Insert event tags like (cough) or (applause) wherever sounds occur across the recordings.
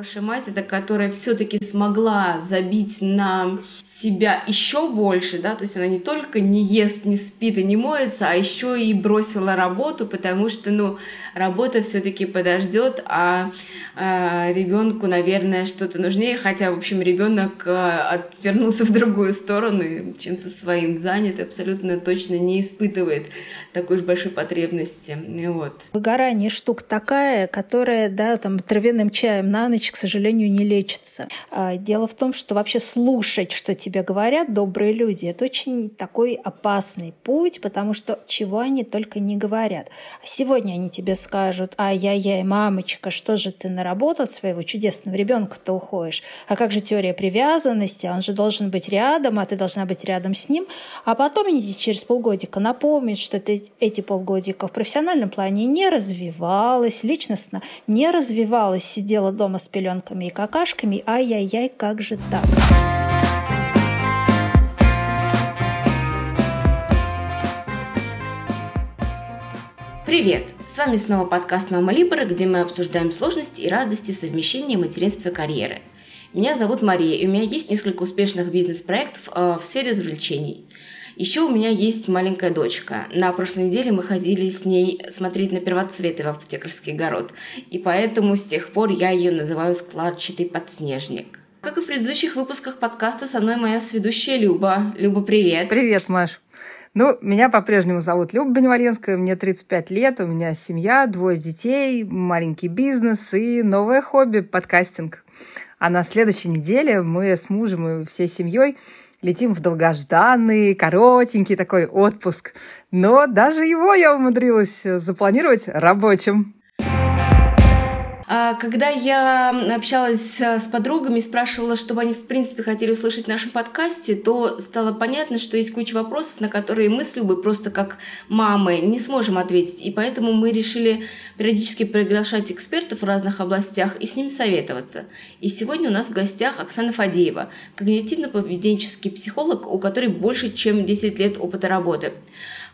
Хорошая мать это которая все-таки смогла забить на себя еще больше, да, то есть она не только не ест, не спит и не моется, а еще и бросила работу, потому что, ну, работа все-таки подождет, а, а ребенку, наверное, что-то нужнее, хотя, в общем, ребенок а, отвернулся в другую сторону, чем-то своим занят, и абсолютно точно не испытывает такой уж большой потребности, вот. Выгорание штука такая, которая, да, там, травяным чаем на ночь, к сожалению, не лечится. А, дело в том, что вообще слушать, что тебе говорят добрые люди, это очень такой опасный путь, потому что чего они только не говорят. Сегодня они тебе скажут, ай-яй-яй, мамочка, что же ты на работу от своего чудесного ребенка-то уходишь? А как же теория привязанности? Он же должен быть рядом, а ты должна быть рядом с ним. А потом они через полгодика напомнят, что ты эти полгодика в профессиональном плане не развивалась, личностно не развивалась, сидела дома с пеленками и какашками. Ай-яй-яй, как же так? Привет! С вами снова подкаст «Мама Либера», где мы обсуждаем сложности и радости совмещения материнства и карьеры. Меня зовут Мария, и у меня есть несколько успешных бизнес-проектов э, в сфере развлечений. Еще у меня есть маленькая дочка. На прошлой неделе мы ходили с ней смотреть на первоцветы в аптекарский огород, и поэтому с тех пор я ее называю складчатый подснежник. Как и в предыдущих выпусках подкаста, со мной моя сведущая Люба. Люба, привет! Привет, Маш! Ну, меня по-прежнему зовут Люба Беневаленская, мне 35 лет, у меня семья, двое детей, маленький бизнес и новое хобби – подкастинг. А на следующей неделе мы с мужем и всей семьей летим в долгожданный, коротенький такой отпуск. Но даже его я умудрилась запланировать рабочим. А, когда я общалась с подругами, спрашивала, чтобы они, в принципе, хотели услышать в нашем подкасте, то стало понятно, что есть куча вопросов, на которые мы с Любой просто как мамы не сможем ответить. И поэтому мы решили периодически приглашать экспертов в разных областях и с ними советоваться. И сегодня у нас в гостях Оксана Фадеева, когнитивно-поведенческий психолог, у которой больше чем 10 лет опыта работы.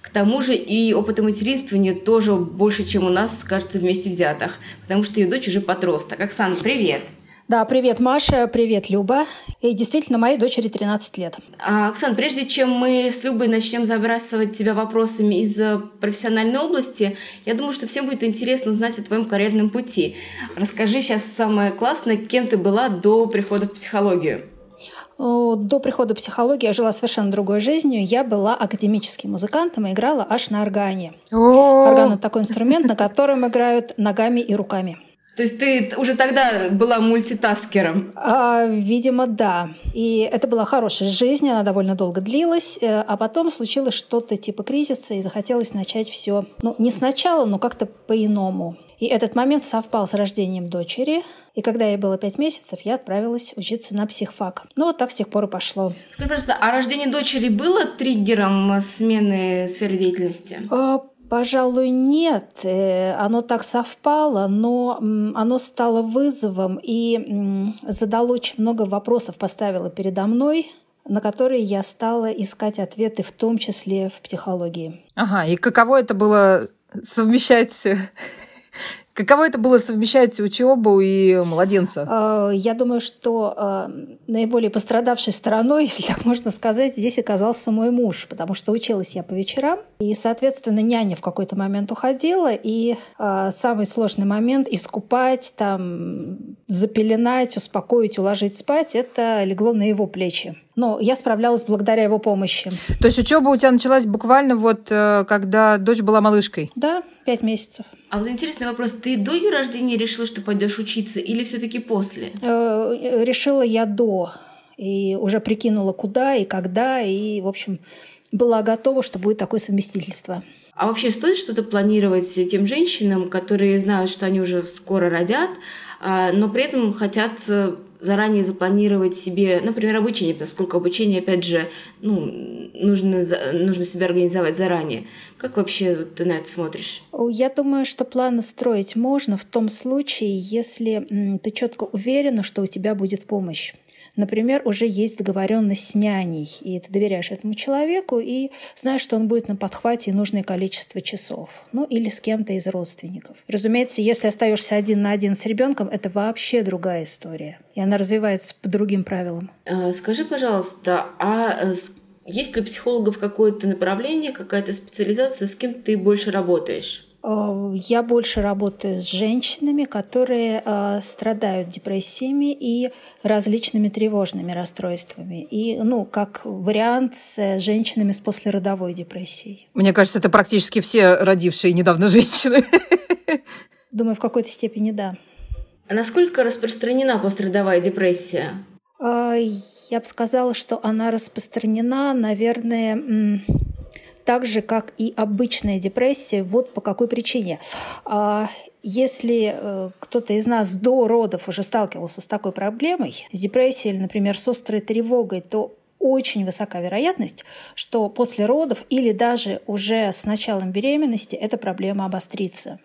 К тому же и опыта материнства у нее тоже больше, чем у нас, кажется, вместе взятых, потому что ее дочь уже подросток. Оксана, привет! Да, привет, Маша, привет, Люба. И действительно, моей дочери 13 лет. А, Оксан, прежде чем мы с Любой начнем забрасывать тебя вопросами из э, профессиональной области, я думаю, что всем будет интересно узнать о твоем карьерном пути. Расскажи сейчас самое классное, кем ты была до прихода в психологию. До прихода в психологию я жила совершенно другой жизнью. Я была академическим музыкантом и играла аж на органе. Орган — это такой инструмент, на котором играют ногами и руками. То есть ты уже тогда была мультитаскером? А, видимо, да. И это была хорошая жизнь, она довольно долго длилась, э, а потом случилось что-то типа кризиса, и захотелось начать все, ну, не сначала, но как-то по-иному. И этот момент совпал с рождением дочери. И когда ей было пять месяцев, я отправилась учиться на психфак. Ну вот так с тех пор и пошло. Скажи, пожалуйста, а рождение дочери было триггером смены сферы деятельности? А, Пожалуй, нет. Э, оно так совпало, но оно стало вызовом и задало очень много вопросов, поставило передо мной, на которые я стала искать ответы, в том числе в психологии. Ага, и каково это было совмещать Каково это было совмещать учебу и младенца? А, я думаю, что а, наиболее пострадавшей стороной, (laughs) если так можно сказать, здесь оказался мой муж, потому что училась я по вечерам, и, соответственно, няня в какой-то момент уходила, и а, самый сложный момент — искупать, там, запеленать, успокоить, уложить спать — это легло на его плечи. Но я справлялась благодаря его помощи. То есть учеба у тебя началась буквально вот э, когда дочь была малышкой? Да, пять месяцев. А вот интересный вопрос. Ты до ее рождения решила, что пойдешь учиться или все-таки после? Э, решила я до. И уже прикинула, куда и когда. И, в общем, была готова, что будет такое совместительство. А вообще стоит что-то планировать тем женщинам, которые знают, что они уже скоро родят, а, но при этом хотят э, заранее запланировать себе, например, обучение, поскольку обучение, опять же, ну, нужно, нужно себя организовать заранее. Как вообще ты на это смотришь? Я думаю, что планы строить можно в том случае, если ты четко уверена, что у тебя будет помощь. Например, уже есть договоренность с няней, и ты доверяешь этому человеку и знаешь, что он будет на подхвате нужное количество часов, ну или с кем-то из родственников. Разумеется, если остаешься один на один с ребенком, это вообще другая история, и она развивается по другим правилам. А, скажи, пожалуйста, а э, есть ли у психологов какое-то направление, какая-то специализация, с кем ты больше работаешь? Э, я больше работаю с женщинами, которые э, страдают депрессиями и различными тревожными расстройствами. И, ну, как вариант с женщинами с послеродовой депрессией. Мне кажется, это практически все родившие недавно женщины. (laughs) Думаю, в какой-то степени да. А насколько распространена послеродовая депрессия? Э, я бы сказала, что она распространена, наверное, так же, как и обычная депрессия. Вот по какой причине. А, если э, кто-то из нас до родов уже сталкивался с такой проблемой, с депрессией или, например, с острой тревогой, то очень высока вероятность, что после родов или даже уже с началом беременности эта проблема обострится.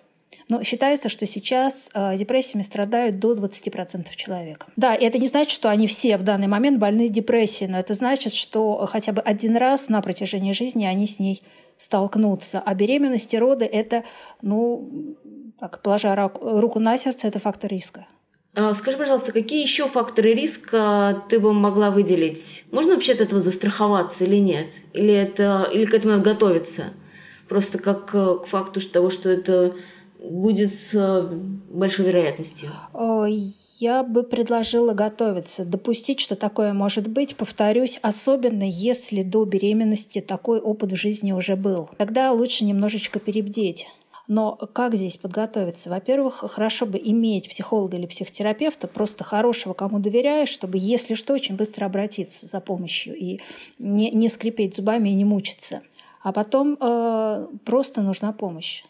Но считается, что сейчас э, депрессиями страдают до 20% человек. Да, и это не значит, что они все в данный момент больны депрессией, но это значит, что хотя бы один раз на протяжении жизни они с ней столкнутся. А беременность и роды – это, ну, так, положа руку на сердце, это фактор риска. А, скажи, пожалуйста, какие еще факторы риска ты бы могла выделить? Можно вообще от этого застраховаться или нет? Или, это, или к этому готовиться? Просто как э, к факту того, что это будет с э, большой вероятностью? Я бы предложила готовиться, допустить, что такое может быть. Повторюсь, особенно если до беременности такой опыт в жизни уже был. Тогда лучше немножечко перебдеть. Но как здесь подготовиться? Во-первых, хорошо бы иметь психолога или психотерапевта, просто хорошего, кому доверяешь, чтобы, если что, очень быстро обратиться за помощью и не, не скрипеть зубами и не мучиться. А потом э, просто нужна помощь.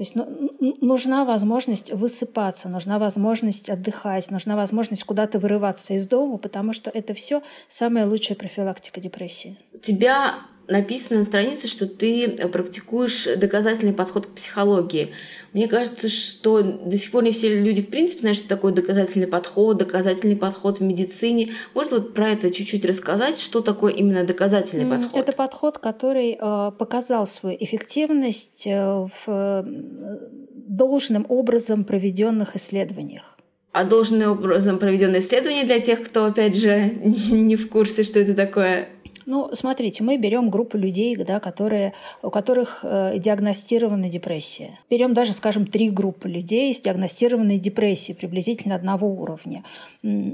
То есть ну, нужна возможность высыпаться, нужна возможность отдыхать, нужна возможность куда-то вырываться из дома, потому что это все самая лучшая профилактика депрессии. У тебя написано на странице, что ты практикуешь доказательный подход к психологии. Мне кажется, что до сих пор не все люди в принципе знают, что такое доказательный подход, доказательный подход в медицине. Можно вот про это чуть-чуть рассказать, что такое именно доказательный подход? Это подход, который э, показал свою эффективность э, в э, должным образом проведенных исследованиях. А должным образом проведенные исследования для тех, кто, опять же, (laughs) не в курсе, что это такое? Ну, смотрите, мы берем группу людей, да, которые, у которых э, диагностирована депрессия. Берем даже, скажем, три группы людей с диагностированной депрессией приблизительно одного уровня.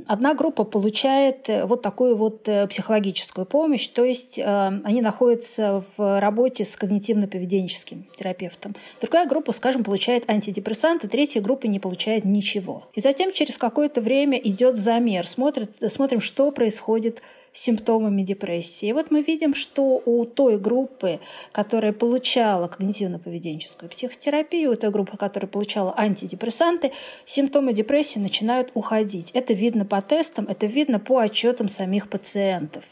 Одна группа получает э, вот такую вот э, психологическую помощь, то есть э, они находятся в работе с когнитивно-поведенческим терапевтом. Другая группа, скажем, получает антидепрессанты, третья группа не получает ничего. И затем через какое-то время идет замер, смотрит, смотрим, что происходит симптомами депрессии. И вот мы видим, что у той группы, которая получала когнитивно-поведенческую психотерапию, у той группы, которая получала антидепрессанты, симптомы депрессии начинают уходить. Это видно по тестам, это видно по отчетам самих пациентов.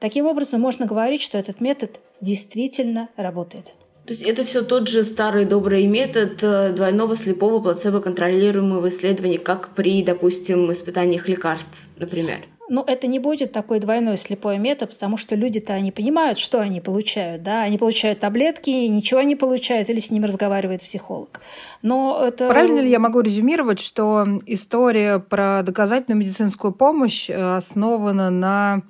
Таким образом, можно говорить, что этот метод действительно работает. То есть это все тот же старый добрый метод э, двойного слепого плацебо-контролируемого исследования, как при, допустим, испытаниях лекарств, например. Ну, это не будет такой двойной слепой метод, потому что люди-то они понимают, что они получают, да, они получают таблетки, ничего не получают, или с ними разговаривает психолог. Но это... Правильно ли я могу резюмировать, что история про доказательную медицинскую помощь э, основана на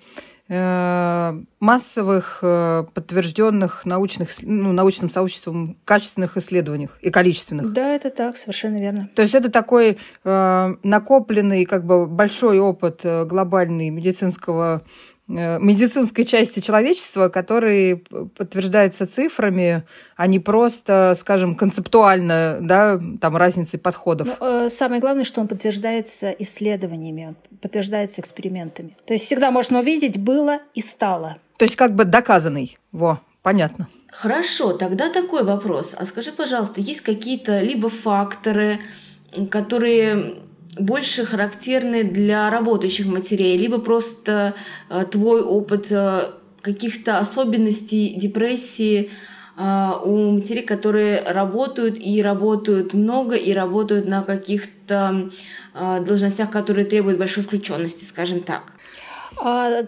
массовых э, подтвержденных научных, ну, научным сообществом качественных исследованиях и количественных. Да, это так, совершенно верно. То есть это такой э, накопленный как бы большой опыт э, глобальный медицинского Э, медицинской части человечества, который подтверждается цифрами, а не просто, скажем, концептуально, да, там разницей подходов. Ну, э, самое главное, что он подтверждается исследованиями, он подтверждается экспериментами. То есть всегда можно увидеть было и стало. То есть как бы доказанный. Во, понятно. Хорошо, тогда такой вопрос. А скажи, пожалуйста, есть какие-то либо факторы, которые больше характерны для работающих матерей, либо просто э, твой опыт э, каких-то особенностей депрессии э, у матерей, которые работают и работают много, и работают на каких-то должностях, которые требуют большой включенности, скажем так. А,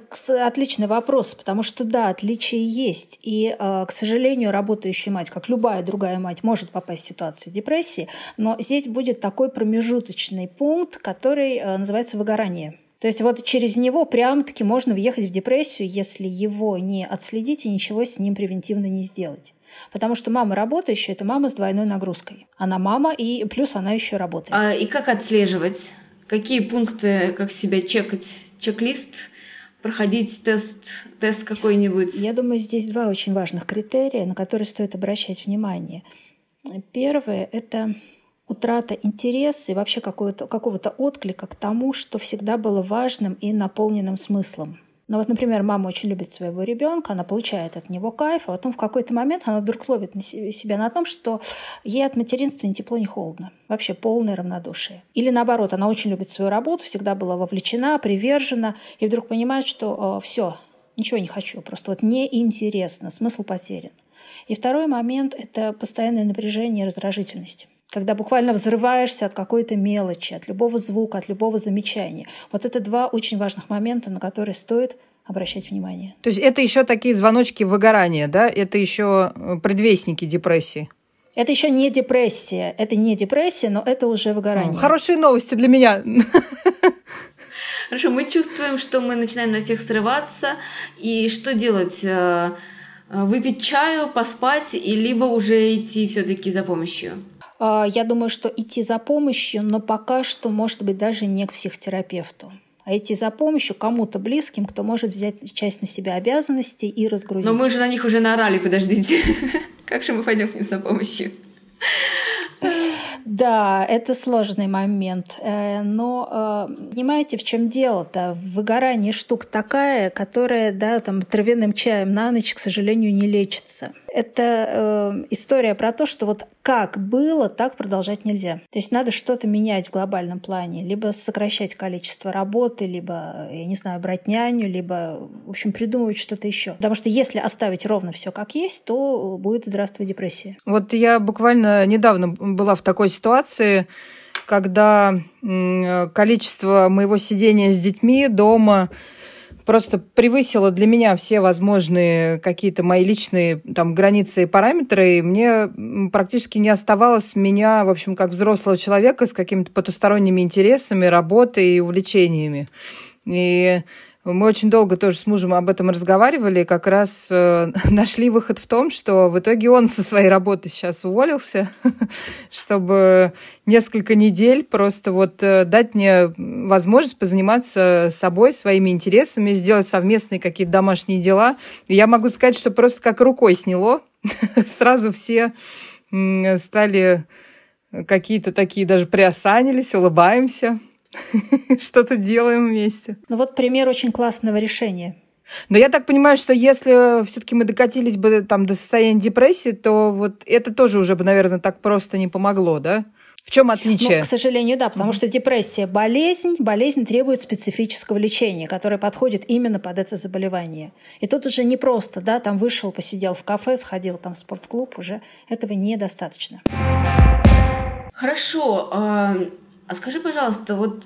отличный вопрос, потому что да, отличия есть. И, а, к сожалению, работающая мать, как любая другая мать, может попасть в ситуацию депрессии, но здесь будет такой промежуточный пункт, который а, называется выгорание. То есть вот через него прямо-таки можно въехать в депрессию, если его не отследить и ничего с ним превентивно не сделать. Потому что мама работающая – это мама с двойной нагрузкой. Она мама, и плюс она еще работает. А, и как отслеживать? Какие пункты, как себя чекать? Чек-лист – проходить тест, тест какой-нибудь? Я думаю, здесь два очень важных критерия, на которые стоит обращать внимание. Первое – это утрата интереса и вообще какого-то, отклика к тому, что всегда было важным и наполненным смыслом. Но вот, например, мама очень любит своего ребенка, она получает от него кайф, а потом в какой-то момент она вдруг ловит на себя на том, что ей от материнства ни тепло, ни холодно. Вообще полное равнодушие. Или наоборот, она очень любит свою работу, всегда была вовлечена, привержена, и вдруг понимает, что э, все, ничего не хочу, просто вот неинтересно, смысл потерян. И второй момент – это постоянное напряжение и раздражительность когда буквально взрываешься от какой-то мелочи, от любого звука, от любого замечания. Вот это два очень важных момента, на которые стоит обращать внимание. То есть это еще такие звоночки выгорания, да? Это еще э, предвестники депрессии? Это еще не депрессия. Это не депрессия, но это уже выгорание. Хорошие новости для меня. Хорошо, мы чувствуем, что мы начинаем на всех срываться. И что делать? Э, э, выпить чаю, поспать, и либо уже идти все-таки за помощью? А, я думаю, что идти за помощью, но пока что, может быть, даже не к психотерапевту а идти за помощью кому-то близким, кто может взять часть на себя обязанностей и разгрузить. Но мы же на них уже наорали, подождите. (laughs) Как же мы пойдем к ним за помощью? Да, это сложный момент. Э, но э, понимаете, в чем дело-то? Выгорание штука такая, которая, да, там, травяным чаем на ночь, к сожалению, не лечится. Это э, история про то, что вот как было, так продолжать нельзя. То есть надо что-то менять в глобальном плане. Либо сокращать количество работы, либо, я не знаю, брать няню, либо, в общем, придумывать что-то еще. Потому что если оставить ровно все как есть, то будет здравствуй депрессия. Вот я буквально недавно была в такой ситуации, когда количество моего сидения с детьми дома просто превысило для меня все возможные какие-то мои личные там границы и параметры, и мне практически не оставалось меня, в общем, как взрослого человека с какими-то потусторонними интересами, работой и увлечениями. И мы очень долго тоже с мужем об этом разговаривали, как раз э, (laughs) нашли выход в том, что в итоге он со своей работы сейчас уволился, (laughs) чтобы несколько недель просто вот э, дать мне возможность позаниматься собой, своими интересами, сделать совместные какие-то домашние дела. И я могу сказать, что просто как рукой сняло. (laughs) Сразу все стали какие-то такие даже приосанились, улыбаемся. (laughs) что-то делаем вместе. Ну вот пример очень классного решения. Но я так понимаю, что если все-таки мы докатились бы там до состояния депрессии, то вот это тоже уже бы, наверное, так просто не помогло, да? В чем отличие? Ну, к сожалению, да, потому mm-hmm. что депрессия – болезнь, болезнь требует специфического лечения, которое подходит именно под это заболевание. И тут уже не просто, да, там вышел, посидел в кафе, сходил там в спортклуб, уже этого недостаточно. Хорошо, а, скажи, пожалуйста, вот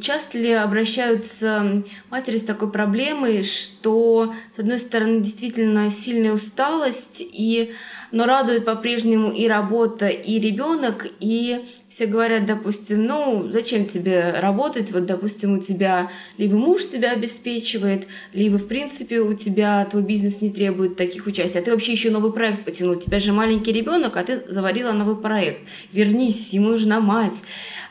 часто ли обращаются матери с такой проблемой, что, с одной стороны, действительно сильная усталость, и, но радует по-прежнему и работа, и ребенок, и все говорят, допустим, ну, зачем тебе работать, вот, допустим, у тебя либо муж тебя обеспечивает, либо, в принципе, у тебя твой бизнес не требует таких участий, а ты вообще еще новый проект потянул, у тебя же маленький ребенок, а ты заварила новый проект, вернись, ему нужна мать,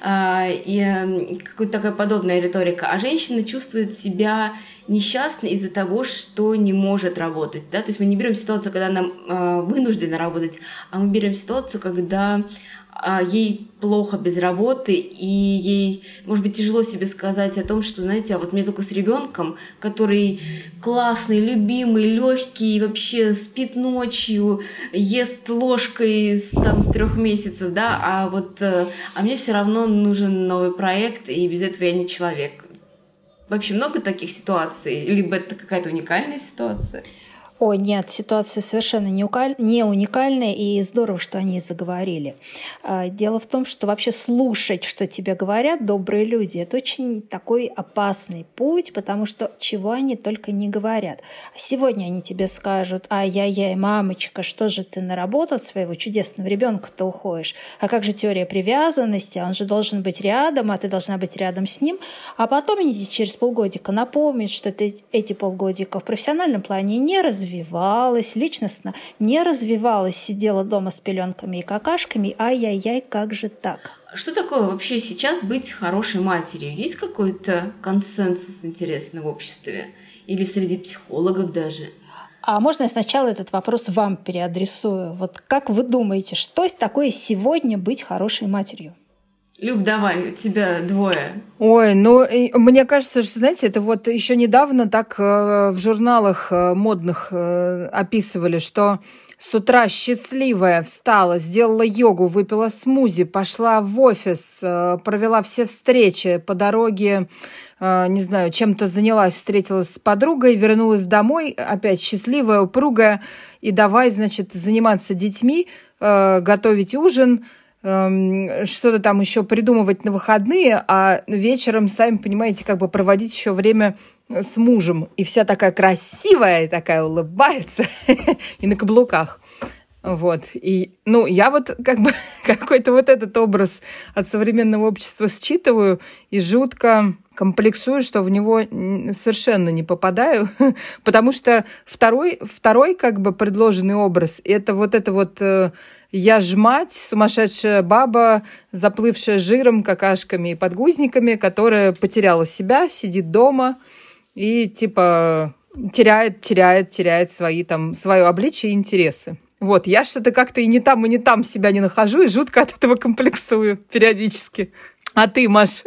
а, и какая-то такая подобная риторика. А женщина чувствует себя несчастной из-за того, что не может работать. Да? То есть мы не берем ситуацию, когда она а, вынуждена работать, а мы берем ситуацию, когда а ей плохо без работы, и ей, может быть, тяжело себе сказать о том, что, знаете, а вот мне только с ребенком, который классный, любимый, легкий, вообще спит ночью, ест ложкой с, там, с трех месяцев, да, а вот э, а мне все равно нужен новый проект, и без этого я не человек. Вообще много таких ситуаций, либо это какая-то уникальная ситуация? О, нет, ситуация совершенно не, уникальная, и здорово, что они заговорили. А, дело в том, что вообще слушать, что тебе говорят добрые люди, это очень такой опасный путь, потому что чего они только не говорят. Сегодня они тебе скажут, ай-яй-яй, мамочка, что же ты на работу от своего чудесного ребенка-то уходишь? А как же теория привязанности? Он же должен быть рядом, а ты должна быть рядом с ним. А потом они через полгодика напомнят, что ты эти полгодика в профессиональном плане не развиваешь, развивалась, личностно не развивалась, сидела дома с пеленками и какашками, ай-яй-яй, как же так? Что такое вообще сейчас быть хорошей матерью? Есть какой-то консенсус интересный в обществе? Или среди психологов даже? А можно я сначала этот вопрос вам переадресую? Вот как вы думаете, что такое сегодня быть хорошей матерью? Люб, давай, у тебя двое. Ой, ну, мне кажется, что, знаете, это вот еще недавно так э, в журналах э, модных э, описывали, что с утра счастливая встала, сделала йогу, выпила смузи, пошла в офис, провела все встречи по дороге, не знаю, чем-то занялась, встретилась с подругой, вернулась домой, опять счастливая, упругая, и давай, значит, заниматься детьми, готовить ужин – Эм, что-то там еще придумывать на выходные, а вечером, сами понимаете, как бы проводить еще время с мужем. И вся такая красивая, такая улыбается, (laughs) и на каблуках. Вот. И, ну, я вот как бы (laughs) какой-то вот этот образ от современного общества считываю и жутко комплексую, что в него совершенно не попадаю, (laughs) потому что второй, второй как бы предложенный образ, это вот это вот э, я ж мать, сумасшедшая баба, заплывшая жиром, какашками и подгузниками, которая потеряла себя, сидит дома и типа теряет, теряет, теряет свои там, свое обличие и интересы. Вот, я что-то как-то и не там, и не там себя не нахожу, и жутко от этого комплексую периодически. А ты, Маш?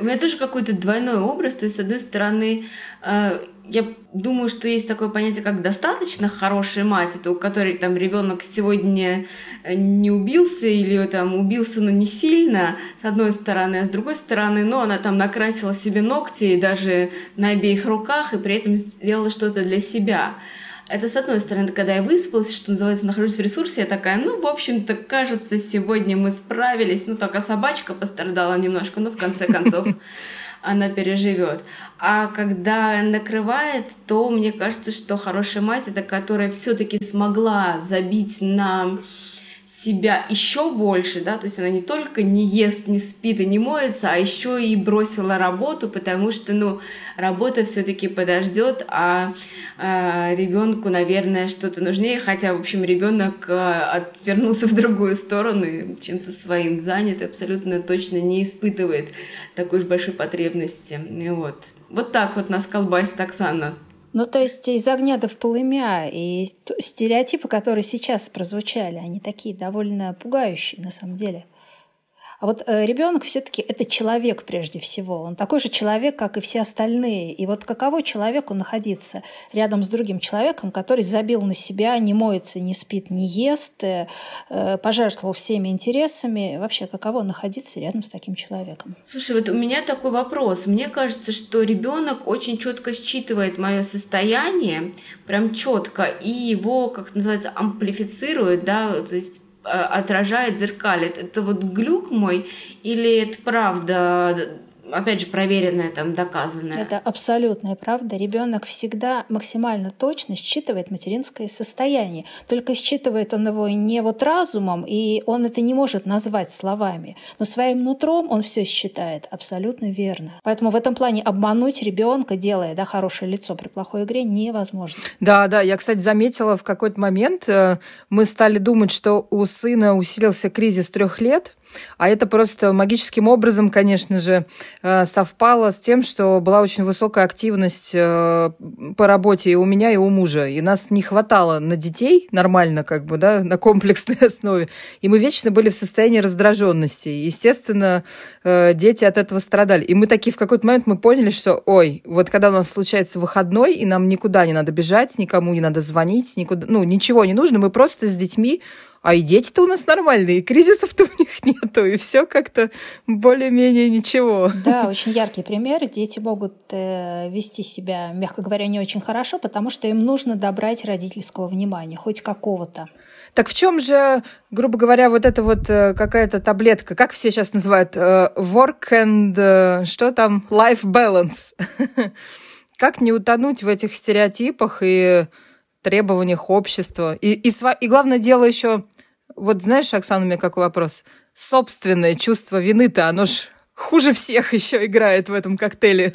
У меня тоже какой-то двойной образ. То есть, с одной стороны, э, я думаю, что есть такое понятие, как достаточно хорошая мать, это у которой там ребенок сегодня э, не убился или там убился, но не сильно, с одной стороны, а с другой стороны, ну, она там накрасила себе ногти даже на обеих руках и при этом сделала что-то для себя. Это с одной стороны, когда я выспалась, что называется, нахожусь в ресурсе, я такая, ну, в общем-то, кажется, сегодня мы справились, ну, только собачка пострадала немножко, но в конце концов она переживет. А когда накрывает, то мне кажется, что хорошая мать это которая все-таки смогла забить на себя еще больше, да, то есть она не только не ест, не спит и не моется, а еще и бросила работу, потому что, ну, работа все-таки подождет, а, а ребенку, наверное, что-то нужнее, хотя, в общем, ребенок а, отвернулся в другую сторону и чем-то своим занят, абсолютно точно не испытывает такой же большой потребности. И вот. Вот так вот нас колбасит Оксана. Ну, то есть из огня до в полымя. И стереотипы, которые сейчас прозвучали, они такие довольно пугающие на самом деле. А вот э, ребенок все-таки это человек прежде всего. Он такой же человек, как и все остальные. И вот каково человеку находиться рядом с другим человеком, который забил на себя, не моется, не спит, не ест, э, э, пожертвовал всеми интересами. Вообще, каково находиться рядом с таким человеком? Слушай, вот у меня такой вопрос. Мне кажется, что ребенок очень четко считывает мое состояние, прям четко, и его, как называется, амплифицирует, да, то есть отражает, зеркалит. Это вот глюк мой или это правда опять же, проверенное, там, доказанное. Это абсолютная правда. Ребенок всегда максимально точно считывает материнское состояние. Только считывает он его не вот разумом, и он это не может назвать словами. Но своим нутром он все считает абсолютно верно. Поэтому в этом плане обмануть ребенка, делая да, хорошее лицо при плохой игре, невозможно. Да, да. Я, кстати, заметила в какой-то момент, э, мы стали думать, что у сына усилился кризис трех лет, а это просто магическим образом, конечно же, совпало с тем, что была очень высокая активность э, по работе и у меня, и у мужа. И нас не хватало на детей нормально, как бы, да, на комплексной (laughs) основе. И мы вечно были в состоянии раздраженности. Естественно, э, дети от этого страдали. И мы такие в какой-то момент мы поняли, что, ой, вот когда у нас случается выходной, и нам никуда не надо бежать, никому не надо звонить, никуда, ну, ничего не нужно, мы просто с детьми а и дети-то у нас нормальные, кризисов-то у них (laughs) нету, и все как-то более-менее ничего. Да, (laughs) очень яркий пример. Дети могут э, вести себя, мягко говоря, не очень хорошо, потому что им нужно добрать родительского внимания, хоть какого-то. Так в чем же, грубо говоря, вот эта вот э, какая-то таблетка, как все сейчас называют, э, work and э, что там, life balance? (laughs) как не утонуть в этих стереотипах и требованиях общества? И, и, и главное дело еще, вот знаешь, Оксана, у меня какой вопрос? Собственное чувство вины-то, оно ж хуже всех еще играет в этом коктейле.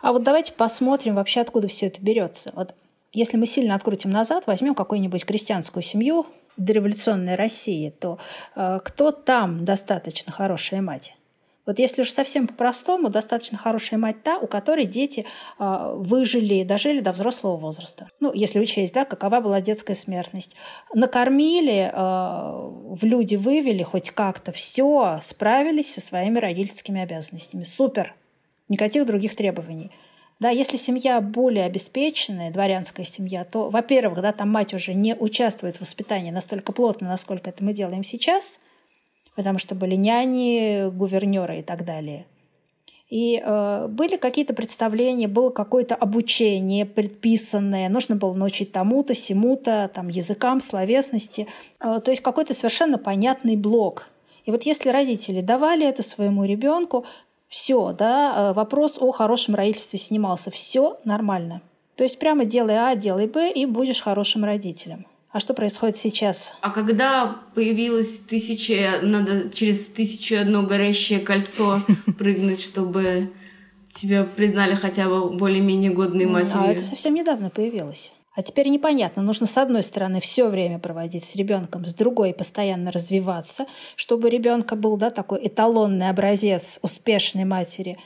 А вот давайте посмотрим вообще, откуда все это берется. Вот если мы сильно открутим назад, возьмем какую-нибудь крестьянскую семью дореволюционной России, то э, кто там достаточно хорошая мать? Вот если уж совсем по-простому, достаточно хорошая мать та, у которой дети э, выжили, дожили до взрослого возраста. Ну, если учесть, да, какова была детская смертность. Накормили, э, в люди вывели хоть как-то, все, справились со своими родительскими обязанностями. Супер! Никаких других требований. Да, если семья более обеспеченная, дворянская семья, то, во-первых, да, там мать уже не участвует в воспитании настолько плотно, насколько это мы делаем сейчас, потому что были няни, гувернеры и так далее. И э, были какие-то представления, было какое-то обучение предписанное, нужно было научить тому-то, сему-то, там, языкам, словесности. Э, то есть какой-то совершенно понятный блок. И вот если родители давали это своему ребенку, все, да, э, вопрос о хорошем родительстве снимался. Все нормально. То есть прямо делай А, делай Б, и будешь хорошим родителем. А что происходит сейчас? А когда появилось тысяча, надо через тысячу одно горящее кольцо (laughs) прыгнуть, чтобы тебя признали хотя бы более-менее годной матерью? А это совсем недавно появилось. А теперь непонятно, нужно с одной стороны все время проводить с ребенком, с другой постоянно развиваться, чтобы ребенка был да, такой эталонный образец успешной матери.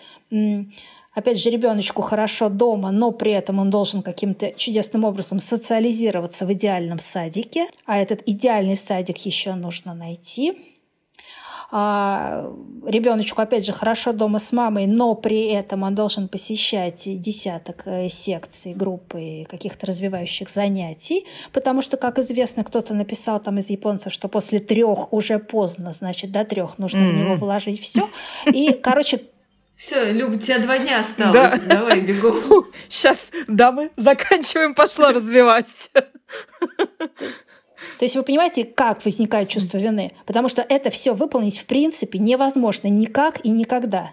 Опять же, ребеночку хорошо дома, но при этом он должен каким-то чудесным образом социализироваться в идеальном садике, а этот идеальный садик еще нужно найти а, ребеночку, опять же, хорошо дома с мамой, но при этом он должен посещать десяток э, секций, группы каких-то развивающих занятий, потому что, как известно, кто-то написал там из японцев, что после трех уже поздно, значит, до трех нужно mm-hmm. в него вложить все. И, короче, все, Люба, у тебя два дня осталось. Да. Давай, бегом. (laughs) Сейчас, дамы, заканчиваем, пошла (laughs) развивать. То есть вы понимаете, как возникает чувство вины? Потому что это все выполнить в принципе невозможно никак и никогда.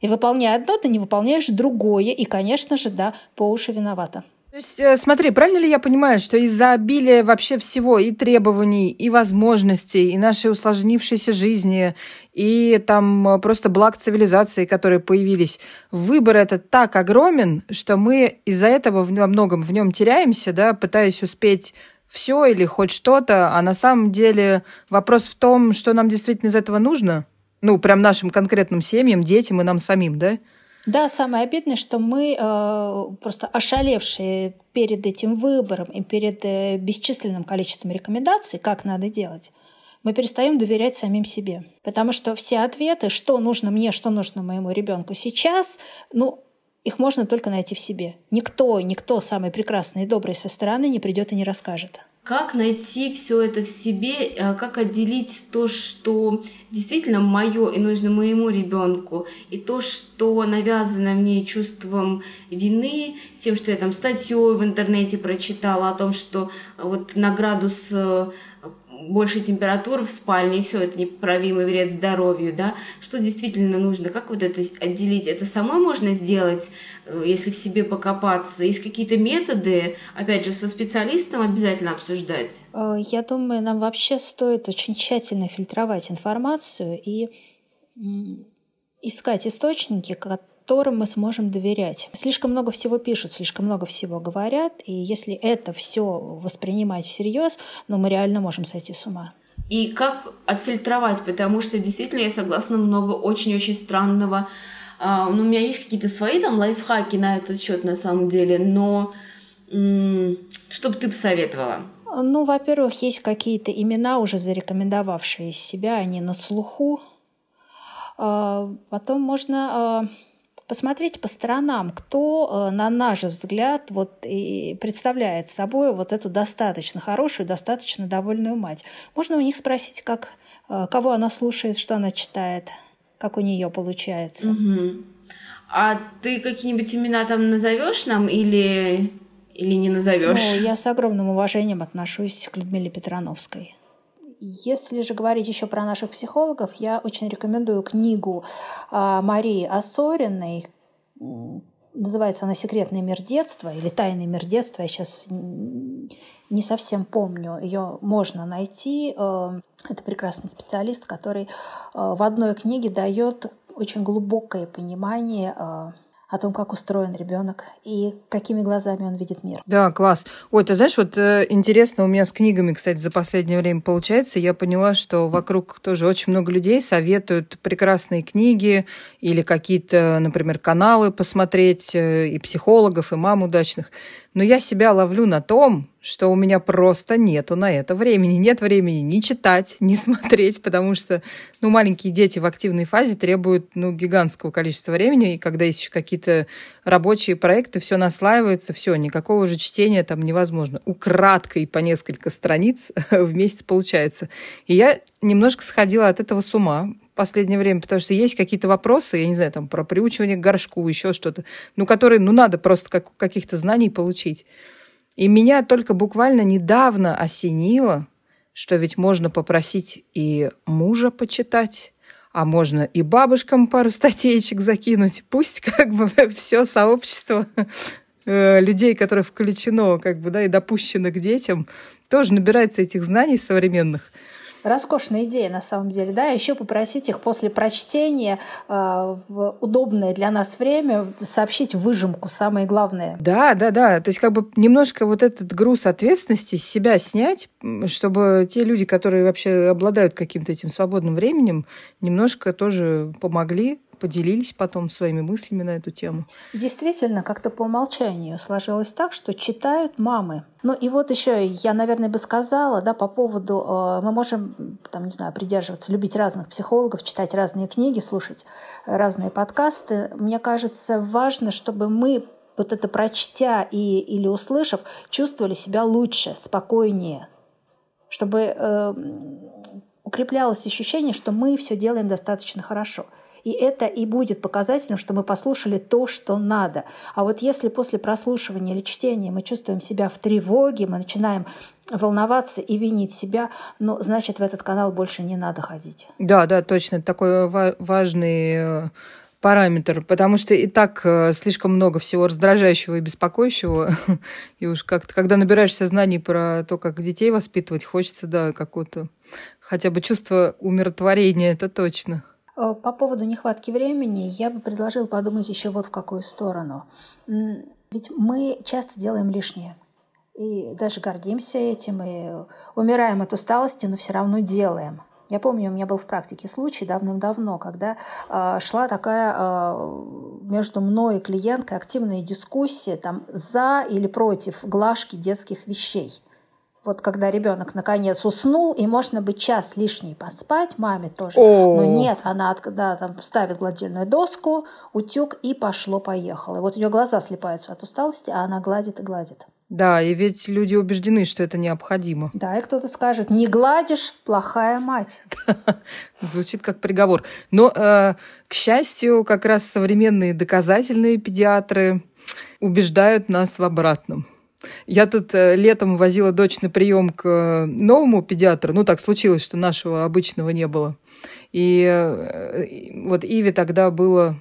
И выполняя одно, ты не выполняешь другое, и, конечно же, да, по уши виновата. Есть, э, смотри, правильно ли я понимаю, что из-за обилия вообще всего и требований, и возможностей, и нашей усложнившейся жизни, и там э, просто благ цивилизации, которые появились, выбор этот так огромен, что мы из-за этого во многом в нем теряемся, да, пытаясь успеть все или хоть что-то, а на самом деле вопрос в том, что нам действительно из этого нужно. Ну, прям нашим конкретным семьям, детям и нам самим, да? Да, самое обидное, что мы э, просто ошалевшие перед этим выбором и перед э, бесчисленным количеством рекомендаций, как надо делать, мы перестаем доверять самим себе. Потому что все ответы, что нужно мне, что нужно моему ребенку сейчас, ну, их можно только найти в себе. Никто, никто самый прекрасный и добрый со стороны не придет и не расскажет. Как найти все это в себе, э, как отделить то, что действительно мое и нужно моему ребенку, и то, что навязано мне чувством вины, тем, что я там статью в интернете прочитала о том, что вот на градус э, больше температуры в спальне, и все, это непоправимый вред здоровью, да, что действительно нужно, как вот это отделить, это самой можно сделать, э, если в себе покопаться, есть какие-то методы, опять же, со специалистом обязательно обсуждать? Э, я думаю, нам вообще стоит очень тщательно фильтровать информацию и искать источники, которым мы сможем доверять. Слишком много всего пишут, слишком много всего говорят, и если это все воспринимать всерьез, ну, мы реально можем сойти с ума. И как отфильтровать, потому что действительно я согласна, много очень-очень странного. Uh, ну, у меня есть какие-то свои там лайфхаки на этот счет на самом деле, но что бы ты посоветовала? Ну, во-первых, есть какие-то имена, уже зарекомендовавшие себя, они на слуху. Uh, потом можно посмотреть по сторонам, кто, на наш взгляд, вот и представляет собой вот эту достаточно хорошую, достаточно довольную мать. Можно у них спросить, как, кого она слушает, что она читает, как у нее получается. Угу. А ты какие-нибудь имена там назовешь нам или, или не назовешь? Ну, я с огромным уважением отношусь к Людмиле Петрановской. Если же говорить еще про наших психологов, я очень рекомендую книгу а, Марии Осориной. Называется она «Секретный мир детства» или «Тайный мир детства». Я сейчас не совсем помню. Ее можно найти. Э, это прекрасный специалист, который э, в одной книге дает очень глубокое понимание э, о том, как устроен ребенок и какими глазами он видит мир. Да, класс. Ой, ты знаешь, вот э, интересно у меня с книгами, кстати, за последнее время получается. Я поняла, что вокруг тоже очень много людей советуют прекрасные книги или какие-то, например, каналы посмотреть, э, и психологов, и мам удачных. Но я себя ловлю на том, что у меня просто нету на это времени. Нет времени ни читать, ни (laughs) смотреть, потому что ну, маленькие дети в активной фазе требуют ну, гигантского количества времени, и когда есть еще какие-то рабочие проекты, все наслаивается, все, никакого же чтения там невозможно. Украдкой по несколько страниц (laughs) в месяц получается. И я немножко сходила от этого с ума, последнее время, потому что есть какие-то вопросы, я не знаю, там про приучивание к горшку, еще что-то, ну, которые, ну, надо просто как, каких-то знаний получить. И меня только буквально недавно осенило, что ведь можно попросить и мужа почитать, а можно и бабушкам пару статейчик закинуть. Пусть как бы (laughs) все сообщество э, людей, которое включено, как бы, да, и допущено к детям, тоже набирается этих знаний современных – Роскошная идея, на самом деле, да, еще попросить их после прочтения э, в удобное для нас время сообщить выжимку, самое главное. Да, да, да, то есть как бы немножко вот этот груз ответственности с себя снять, чтобы те люди, которые вообще обладают каким-то этим свободным временем, немножко тоже помогли поделились потом своими мыслями на эту тему. Действительно, как-то по умолчанию сложилось так, что читают мамы. Ну и вот еще я, наверное, бы сказала, да, по поводу, э, мы можем, там, не знаю, придерживаться, любить разных психологов, читать разные книги, слушать разные подкасты. Мне кажется, важно, чтобы мы вот это прочтя и, или услышав, чувствовали себя лучше, спокойнее, чтобы э, укреплялось ощущение, что мы все делаем достаточно хорошо – и это и будет показателем, что мы послушали то, что надо. А вот если после прослушивания или чтения мы чувствуем себя в тревоге, мы начинаем волноваться и винить себя, ну, значит, в этот канал больше не надо ходить. Да, да, точно. Такой важный э, параметр, потому что и так э, слишком много всего раздражающего и беспокоящего, (laughs) и уж как-то, когда набираешься знаний про то, как детей воспитывать, хочется, да, какого-то хотя бы чувство умиротворения, это точно. Э, по поводу нехватки времени я бы предложил подумать еще вот в какую сторону. Ведь мы часто делаем лишнее. И даже гордимся этим, и умираем от усталости, но все равно делаем. Я помню, у меня был в практике случай давным-давно, когда э, шла такая э, между мной и клиенткой активная дискуссия там, за или против глажки детских вещей вот когда ребенок наконец уснул, и можно быть час лишний поспать, маме тоже. О. Но нет, она да, там ставит гладильную доску, утюг и пошло-поехало. И вот у нее глаза слепаются от усталости, а она гладит и гладит. Да, и ведь люди убеждены, что это необходимо. Да, и кто-то скажет, не гладишь, плохая мать. (laughs) Звучит как приговор. Но, э, к счастью, как раз современные доказательные педиатры убеждают нас в обратном. Я тут э, летом возила дочь на прием к э, новому педиатру. Ну, так случилось, что нашего обычного не было. И э, вот Иве тогда было,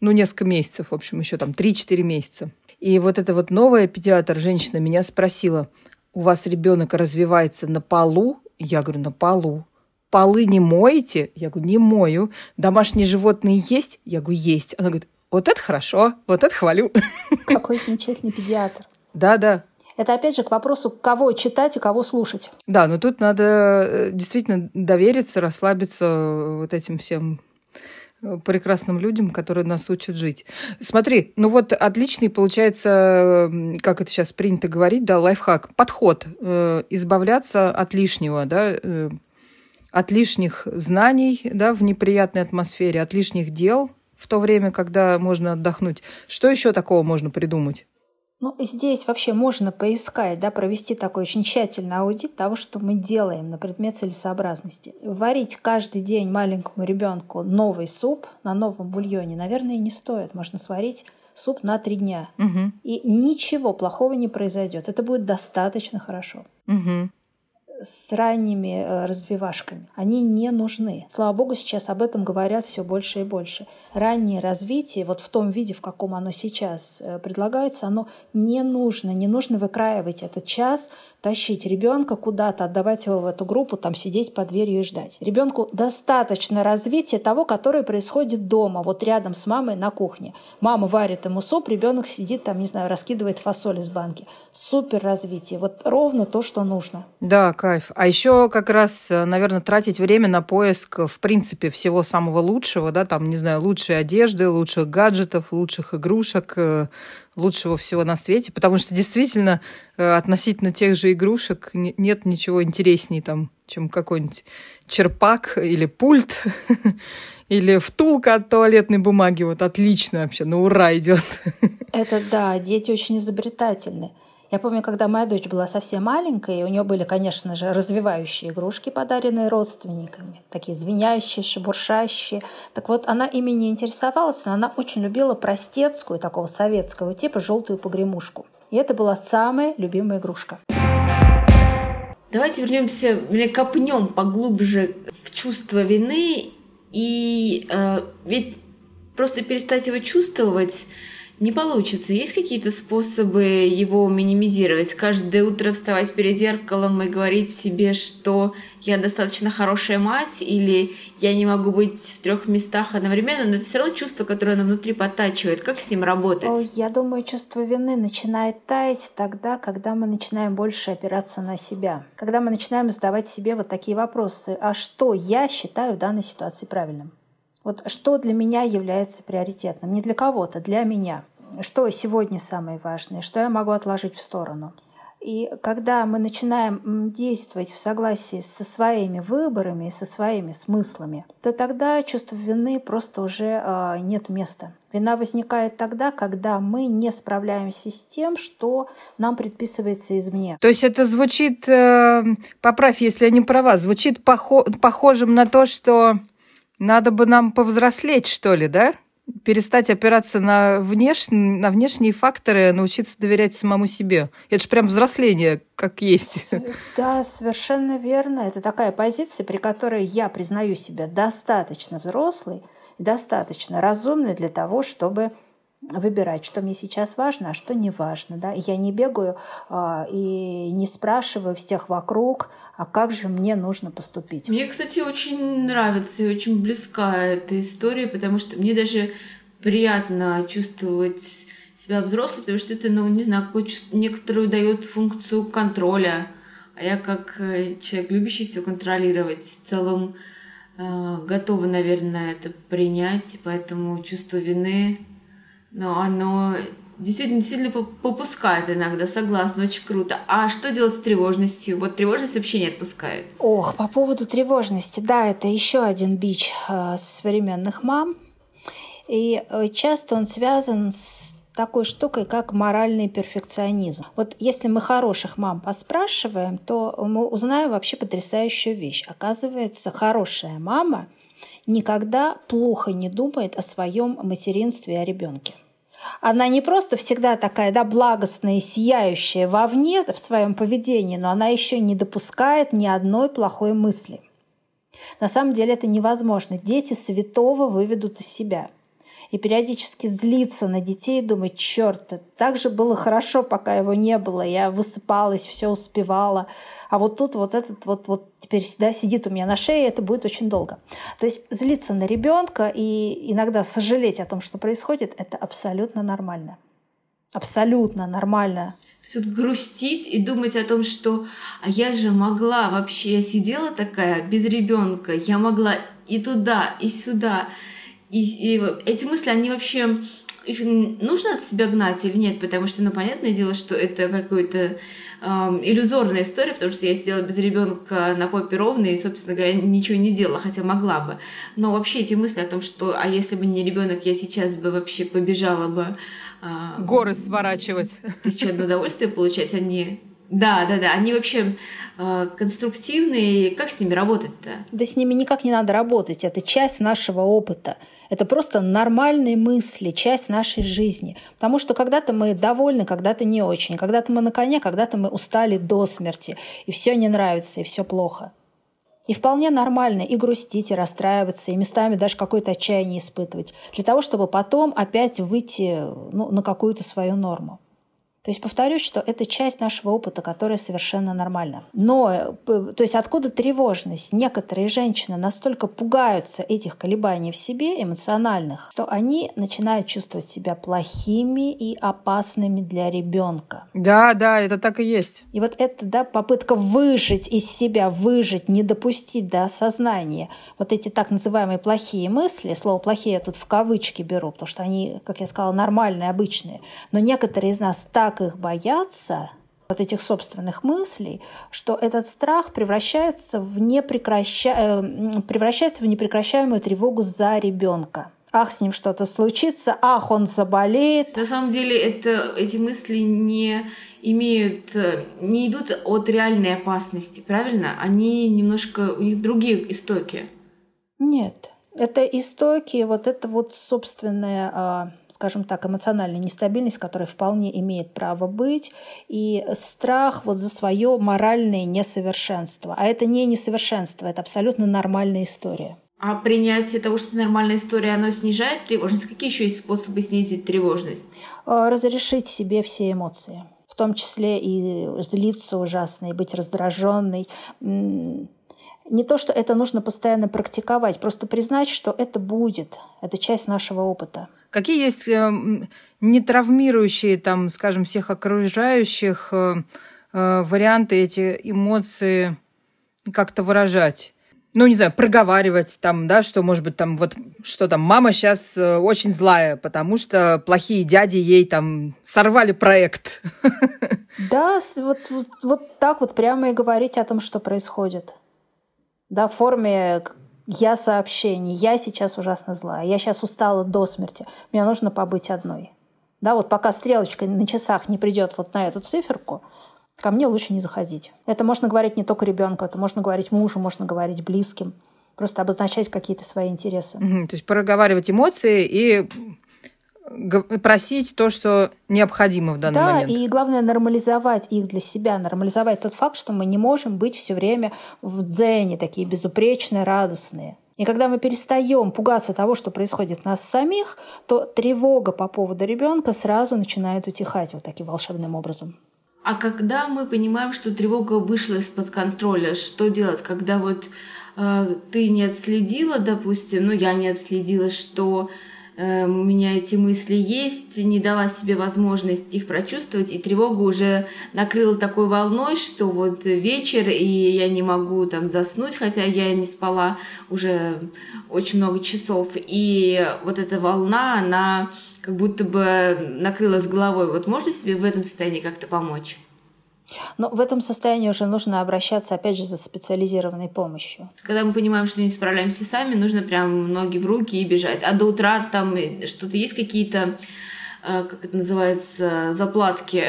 ну, несколько месяцев, в общем, еще там 3-4 месяца. И вот эта вот новая педиатр, женщина, меня спросила, у вас ребенок развивается на полу? Я говорю, на полу. Полы не моете? Я говорю, не мою. Домашние животные есть? Я говорю, есть. Она говорит, вот это хорошо, вот это хвалю. Какой замечательный педиатр. Да, да. Это опять же к вопросу, кого читать и кого слушать. Да, но тут надо э, действительно довериться, расслабиться э, вот этим всем э, прекрасным людям, которые нас учат жить. Смотри, ну вот отличный получается, как это сейчас принято говорить, да, лайфхак, подход, э, избавляться от лишнего, да, э, от лишних знаний, да, в неприятной атмосфере, от лишних дел, в то время, когда можно отдохнуть. Что еще такого можно придумать? Ну, здесь вообще можно поискать, да, провести такой очень тщательный аудит того, что мы делаем на предмет целесообразности. Варить каждый день маленькому ребенку новый суп на новом бульоне, наверное, не стоит. Можно сварить суп на три дня. Угу. И ничего плохого не произойдет. Это будет достаточно хорошо. Угу с ранними э, развивашками. Они не нужны. Слава богу, сейчас об этом говорят все больше и больше. Раннее развитие, вот в том виде, в каком оно сейчас э, предлагается, оно не нужно. Не нужно выкраивать этот час, тащить ребенка куда-то, отдавать его в эту группу, там сидеть под дверью и ждать. Ребенку достаточно развития того, которое происходит дома, вот рядом с мамой на кухне. Мама варит ему суп, ребенок сидит там, не знаю, раскидывает фасоль из банки. Супер развитие. Вот ровно то, что нужно. Да, кайф. А еще как раз, э, наверное, тратить время на поиск, в принципе, всего самого лучшего, да, там, не знаю, лучшей одежды, лучших гаджетов, лучших игрушек, э, лучшего всего на свете, потому что действительно э, относительно тех же игрушек нет ничего интереснее там, чем какой-нибудь черпак или пульт, (laughs) или втулка от туалетной бумаги. Вот отлично вообще, на ура идет. (laughs) Это да, дети очень изобретательны. Я помню, когда моя дочь была совсем маленькая, и у нее были, конечно же, развивающие игрушки, подаренные родственниками, такие звенящие, шебуршащие. Так вот, она ими не интересовалась, но она очень любила простецкую, такого советского типа, желтую погремушку. И это была самая любимая игрушка. Давайте вернемся, или копнем поглубже в чувство вины. И э, ведь просто перестать его чувствовать не получится. Есть какие-то способы его минимизировать? Каждое утро вставать перед зеркалом и говорить себе, что я достаточно хорошая мать, или я не могу быть в трех местах одновременно, но это все равно чувство, которое оно внутри подтачивает. Как с ним работать? Я думаю, чувство вины начинает таять тогда, когда мы начинаем больше опираться на себя. Когда мы начинаем задавать себе вот такие вопросы. А что я считаю в данной ситуации правильным? Вот что для меня является приоритетным? Не для кого-то, для меня. Что сегодня самое важное? Что я могу отложить в сторону? И когда мы начинаем действовать в согласии со своими выборами, со своими смыслами, то тогда чувство вины просто уже э, нет места. Вина возникает тогда, когда мы не справляемся с тем, что нам предписывается извне. То есть это звучит, э, поправь, если я не права, звучит похо- похожим на то, что надо бы нам повзрослеть, что ли, да? Перестать опираться на, внеш... на внешние факторы, научиться доверять самому себе. Это же прям взросление, как есть. Да, совершенно верно. Это такая позиция, при которой я признаю себя достаточно взрослой, достаточно разумной для того, чтобы выбирать, что мне сейчас важно, а что не важно. Да? Я не бегаю а, и не спрашиваю всех вокруг, а как же мне нужно поступить. Мне, кстати, очень нравится и очень близка эта история, потому что мне даже приятно чувствовать себя взрослой, потому что это, ну, не знаю, какую некоторую дает функцию контроля. А я как э, человек, любящий все контролировать, в целом э, готова, наверное, это принять, и поэтому чувство вины но оно действительно сильно попускает иногда, согласна, очень круто. А что делать с тревожностью? Вот тревожность вообще не отпускает. Ох, по поводу тревожности, да, это еще один бич э, современных мам. И э, часто он связан с такой штукой, как моральный перфекционизм. Вот если мы хороших мам поспрашиваем, то мы узнаем вообще потрясающую вещь. Оказывается, хорошая мама никогда плохо не думает о своем материнстве и о ребенке. Она не просто всегда такая, да, благостная и сияющая вовне в своем поведении, но она еще не допускает ни одной плохой мысли. На самом деле это невозможно. Дети святого выведут из себя – и периодически злиться на детей, думать, черт, так же было хорошо, пока его не было, я высыпалась, все успевала, а вот тут вот этот вот, вот теперь да, сидит у меня на шее, это будет очень долго. То есть злиться на ребенка и иногда сожалеть о том, что происходит, это абсолютно нормально. Абсолютно нормально. То есть вот грустить и думать о том, что а я же могла вообще, я сидела такая без ребенка, я могла и туда, и сюда. И, и эти мысли, они вообще их нужно от себя гнать или нет? Потому что, ну, понятное дело, что это какой-то эм, иллюзорная история, потому что я сидела без ребенка на попе ровно и, собственно говоря, ничего не делала, хотя могла бы. Но вообще эти мысли о том, что, а если бы не ребенок, я сейчас бы вообще побежала бы... Э, Горы сворачивать. Еще одно удовольствие получать, они да, да, да. Они вообще э, конструктивные. Как с ними работать-то? Да с ними никак не надо работать. Это часть нашего опыта. Это просто нормальные мысли, часть нашей жизни. Потому что когда-то мы довольны, когда-то не очень. Когда-то мы на коне, когда-то мы устали до смерти. И все не нравится, и все плохо. И вполне нормально и грустить, и расстраиваться, и местами даже какое-то отчаяние испытывать, для того, чтобы потом опять выйти ну, на какую-то свою норму. То есть повторюсь, что это часть нашего опыта, которая совершенно нормальна. Но, э, то есть откуда тревожность? Некоторые женщины настолько пугаются этих колебаний в себе, эмоциональных, что они начинают чувствовать себя плохими и опасными для ребенка. Да, да, это так и есть. И вот это, да, попытка выжить из себя, выжить, не допустить до осознания вот эти так называемые плохие мысли, слово «плохие» я тут в кавычки беру, потому что они, как я сказала, нормальные, обычные, но некоторые из нас так так их боятся, вот этих собственных мыслей, что этот страх превращается в, непрекраща... Э, превращается в непрекращаемую тревогу за ребенка. Ах, с ним что-то случится, ах, он заболеет. На самом деле это, эти мысли не имеют, э, не идут от реальной опасности, правильно? Они немножко, у них другие истоки. Нет. Это истоки, вот это вот собственная, а, скажем так, эмоциональная нестабильность, которая вполне имеет право быть, и страх вот за свое моральное несовершенство. А это не несовершенство, это абсолютно нормальная история. А принятие того, что нормальная история, оно снижает тревожность? Какие еще есть способы снизить тревожность? А, разрешить себе все эмоции в том числе и злиться ужасно, и быть раздраженной, не то, что это нужно постоянно практиковать, просто признать, что это будет, это часть нашего опыта. Какие есть э, не травмирующие, там, скажем, всех окружающих э, э, варианты эти эмоции как-то выражать? ну, не знаю, проговаривать там, да, что, может быть, там, вот, что там, мама сейчас э, очень злая, потому что плохие дяди ей там сорвали проект. (laughs) Да, вот, вот, вот так вот прямо и говорить о том, что происходит да, в форме я сообщений, я сейчас ужасно злая, я сейчас устала до смерти, мне нужно побыть одной. Да, вот пока стрелочка на часах не придет вот на эту циферку, ко мне лучше не заходить. Это можно говорить не только ребенку, это можно говорить мужу, можно говорить близким. Просто обозначать какие-то свои интересы. Угу, то есть проговаривать эмоции и просить то, что необходимо в данный да, момент. Да, и главное нормализовать их для себя, нормализовать тот факт, что мы не можем быть все время в дзене, такие безупречные, радостные. И когда мы перестаем пугаться того, что происходит в нас самих, то тревога по поводу ребенка сразу начинает утихать вот таким волшебным образом. А когда мы понимаем, что тревога вышла из-под контроля, что делать, когда вот э, ты не отследила, допустим, ну я не отследила, что у меня эти мысли есть, не дала себе возможность их прочувствовать, и тревога уже накрыла такой волной, что вот вечер, и я не могу там заснуть, хотя я не спала уже очень много часов, и вот эта волна, она как будто бы накрыла с головой. Вот можно себе в этом состоянии как-то помочь? Но в этом состоянии уже нужно обращаться, опять же, за специализированной помощью. Когда мы понимаем, что не справляемся сами, нужно прям ноги в руки и бежать. А до утра там что-то есть какие-то э, как это называется, заплатки,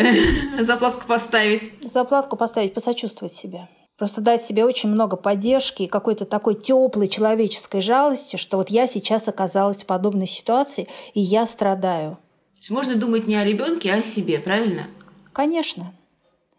(laughs) заплатку поставить. Заплатку поставить, посочувствовать себе. Просто дать себе очень много поддержки и какой-то такой теплой человеческой жалости, что вот я сейчас оказалась в подобной ситуации, и я страдаю. Можно думать не о ребенке, а о себе, правильно? Конечно.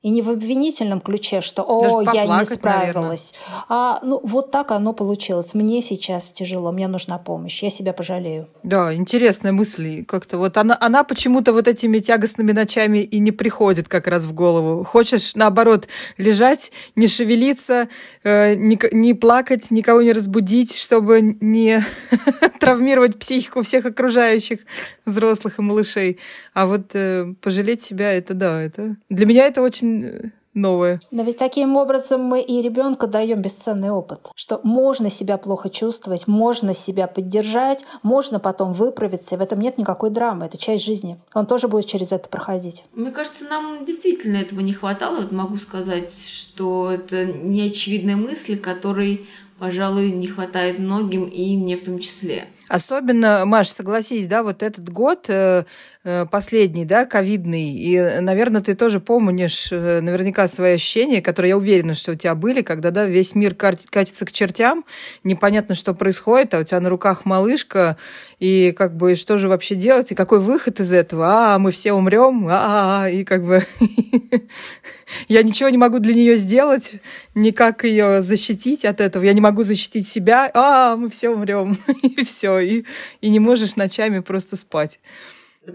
И не в обвинительном ключе, что «О, я не справилась». Наверное. А ну, вот так оно получилось. Мне сейчас тяжело, мне нужна помощь, я себя пожалею. Да, интересная мысль. Как-то вот она, она почему-то вот этими тягостными ночами и не приходит как раз в голову. Хочешь, наоборот, лежать, не шевелиться, э, не, не плакать, никого не разбудить, чтобы не (laughs) травмировать психику всех окружающих взрослых и малышей. А вот э, пожалеть себя, это да, это... Для меня это очень очень новое. Но ведь таким образом мы и ребенку даем бесценный опыт, что можно себя плохо чувствовать, можно себя поддержать, можно потом выправиться, и в этом нет никакой драмы, это часть жизни. Он тоже будет через это проходить. Мне кажется, нам действительно этого не хватало. Вот могу сказать, что это неочевидная мысль, которой пожалуй, не хватает многим, и мне в том числе. Особенно, Маш, согласись, да, вот этот год э, э, последний, да, ковидный, и, наверное, ты тоже помнишь э, наверняка свои ощущения, которые я уверена, что у тебя были, когда, да, весь мир катится к чертям, непонятно, что происходит, а у тебя на руках малышка, и как бы что же вообще делать, и какой выход из этого? А, мы все умрем, а, и как бы (laughs) я ничего не могу для нее сделать, никак ее защитить от этого, я не могу защитить себя, а, мы все умрем, (laughs) и все и, и не можешь ночами просто спать.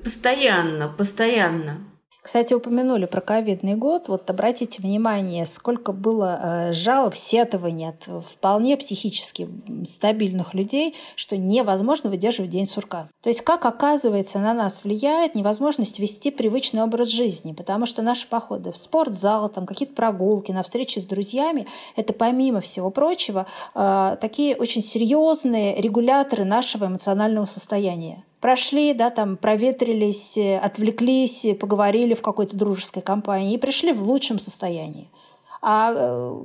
Постоянно, постоянно. Кстати, упомянули про ковидный год. Вот обратите внимание, сколько было э, жалоб, сетований от вполне психически стабильных людей, что невозможно выдерживать день сурка. То есть, как оказывается, на нас влияет невозможность вести привычный образ жизни, потому что наши походы в спортзал, там какие-то прогулки, на встречи с друзьями, это помимо всего прочего э, такие очень серьезные регуляторы нашего эмоционального состояния прошли, да, там проветрились, э, отвлеклись, поговорили в какой-то дружеской компании и пришли в лучшем состоянии. А э,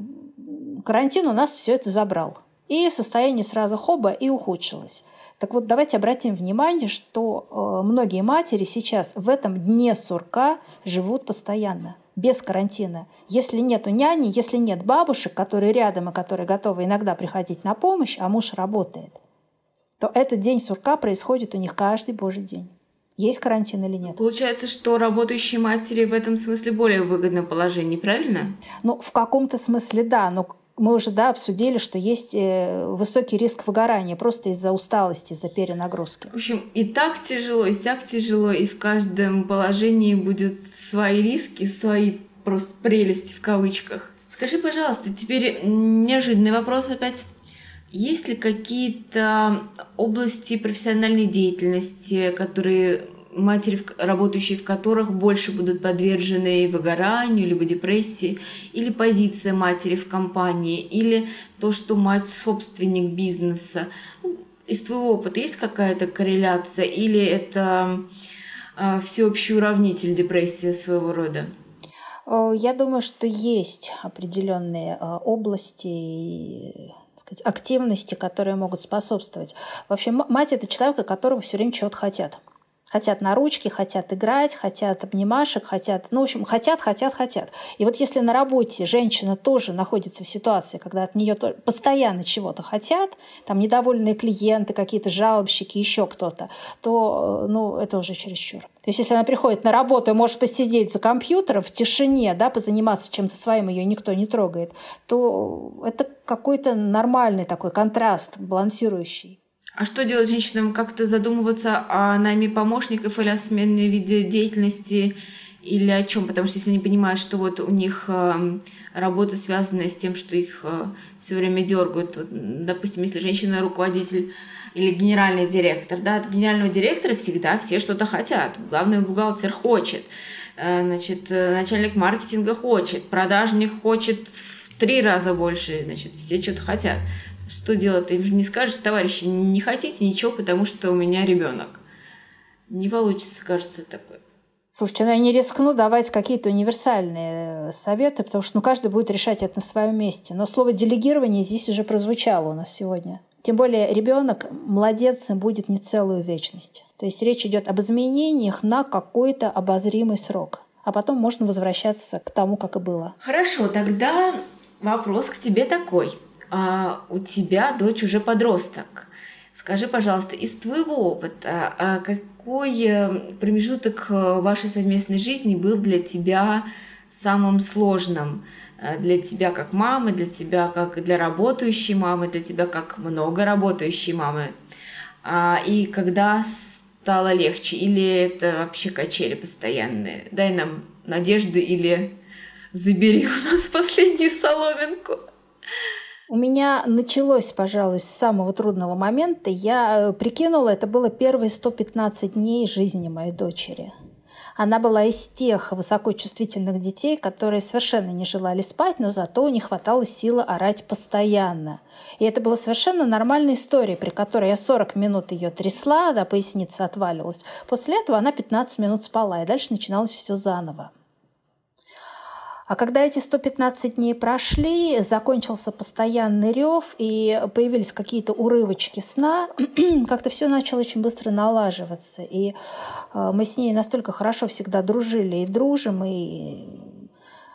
карантин у нас все это забрал. И состояние сразу хоба и ухудшилось. Так вот, давайте обратим внимание, что э, многие матери сейчас в этом дне сурка живут постоянно, без карантина. Если нет няни, если нет бабушек, которые рядом и которые готовы иногда приходить на помощь, а муж работает – то этот день сурка происходит у них каждый божий день. Есть карантин или нет? Получается, что работающие матери в этом смысле более выгодном положении, правильно? Ну, в каком-то смысле да, но мы уже да, обсудили, что есть э, высокий риск выгорания просто из-за усталости, из-за перенагрузки. В общем, и так тяжело, и так тяжело, и в каждом положении будет свои риски, свои просто прелести в кавычках. Скажи, пожалуйста, теперь неожиданный вопрос опять есть ли какие-то области профессиональной деятельности, которые матери, работающие в которых больше будут подвержены выгоранию, либо депрессии, или позиция матери в компании, или то, что мать собственник бизнеса. Ну, из твоего опыта есть какая-то корреляция, или это э, всеобщий уравнитель депрессии своего рода? Я думаю, что есть определенные а, области сказать, активности, которые могут способствовать. Вообще, мать – это человек, от которого все время чего-то хотят. Хотят на ручки, хотят играть, хотят обнимашек, хотят, ну, в общем, хотят, хотят, хотят. И вот если на работе женщина тоже находится в ситуации, когда от нее постоянно чего-то хотят, там недовольные клиенты, какие-то жалобщики, еще кто-то, то, э, ну, это уже чересчур. То есть если она приходит на работу и может посидеть за компьютером в тишине, да, позаниматься чем-то своим, ее никто не трогает, то это какой-то нормальный такой контраст, балансирующий. А что делать женщинам? Как-то задумываться о найме помощников или о сменной виде деятельности или о чем? Потому что если они понимают, что вот у них э, работа связана с тем, что их э, все время дергают, вот, допустим, если женщина руководитель или генеральный директор, да, от генерального директора всегда все что-то хотят. Главный бухгалтер хочет, э, значит, начальник маркетинга хочет, продажник хочет в три раза больше, значит, все что-то хотят что делать? Ты им же не скажешь, товарищи, не хотите ничего, потому что у меня ребенок. Не получится, кажется, такое. Слушайте, ну я не рискну давать какие-то универсальные э, советы, потому что ну, каждый будет решать это на своем месте. Но слово делегирование здесь уже прозвучало у нас сегодня. Тем более ребенок младенцем будет не целую вечность. То есть речь идет об изменениях на какой-то обозримый срок. А потом можно возвращаться к тому, как и было. Хорошо, тогда вопрос к тебе такой а у тебя дочь уже подросток. Скажи, пожалуйста, из твоего опыта, а какой э, промежуток э, вашей совместной жизни был для тебя самым сложным? Э, для тебя как мамы, для тебя как для работающей мамы, для тебя как много работающей мамы. А, и когда стало легче? Или это вообще качели постоянные? Дай нам надежду или забери у нас (laughs) последнюю соломинку. У меня началось, пожалуй, с самого трудного момента. Я э, прикинула, это было первые 115 дней жизни моей дочери. Она была из тех высокочувствительных детей, которые совершенно не желали спать, но зато не хватало силы орать постоянно. И это была совершенно нормальная история, при которой я 40 минут ее трясла, да, поясница отваливалась. После этого она 15 минут спала, и дальше начиналось все заново. А когда эти 115 дней прошли, закончился постоянный рев, и появились какие-то урывочки сна, (clears throat) как-то все начало очень быстро налаживаться. И э, мы с ней настолько хорошо всегда дружили и дружим, и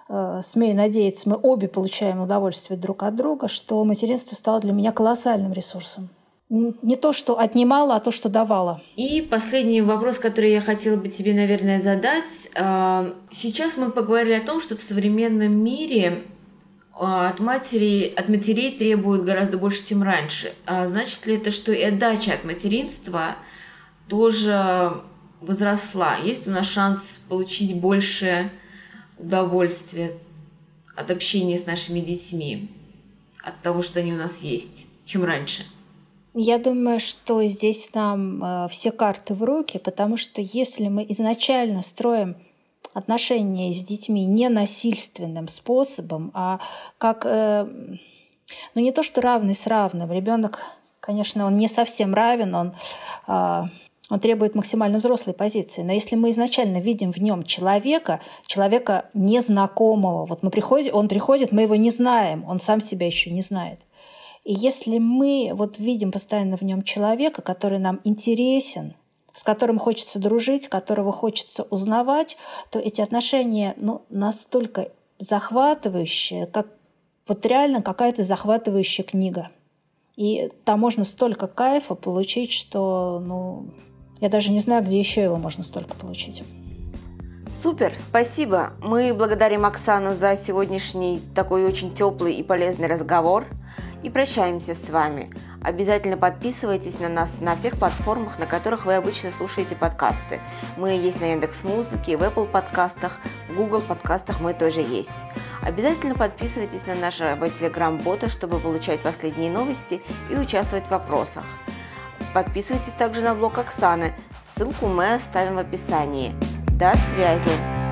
э, смею надеяться, мы обе получаем удовольствие друг от друга, что материнство стало для меня колоссальным ресурсом не то, что отнимала, а то, что давала. И последний вопрос, который я хотела бы тебе, наверное, задать. А, сейчас мы поговорили о том, что в современном мире а, от матери, от матерей требуют гораздо больше, чем раньше. А значит ли это, что и отдача от материнства тоже возросла? Есть у нас шанс получить больше удовольствия от общения с нашими детьми, от того, что они у нас есть, чем раньше? Я думаю, что здесь нам э, все карты в руки, потому что если мы изначально строим отношения с детьми не насильственным способом, а как, э, ну не то что равный с равным, ребенок, конечно, он не совсем равен, он э, он требует максимально взрослой позиции. Но если мы изначально видим в нем человека, человека незнакомого, вот мы приходим, он приходит, мы его не знаем, он сам себя еще не знает – и если мы вот видим постоянно в нем человека, который нам интересен, с которым хочется дружить, которого хочется узнавать, то эти отношения ну, настолько захватывающие, как вот реально какая-то захватывающая книга. И там можно столько кайфа получить, что ну, я даже не знаю, где еще его можно столько получить. Супер, спасибо. Мы благодарим Оксану за сегодняшний такой очень теплый и полезный разговор и прощаемся с вами. Обязательно подписывайтесь на нас на всех платформах, на которых вы обычно слушаете подкасты. Мы есть на Яндекс Музыке, в Apple подкастах, в Google подкастах мы тоже есть. Обязательно подписывайтесь на нашего телеграм-бота, чтобы получать последние новости и участвовать в вопросах. Подписывайтесь также на блог Оксаны, ссылку мы оставим в описании. До связи!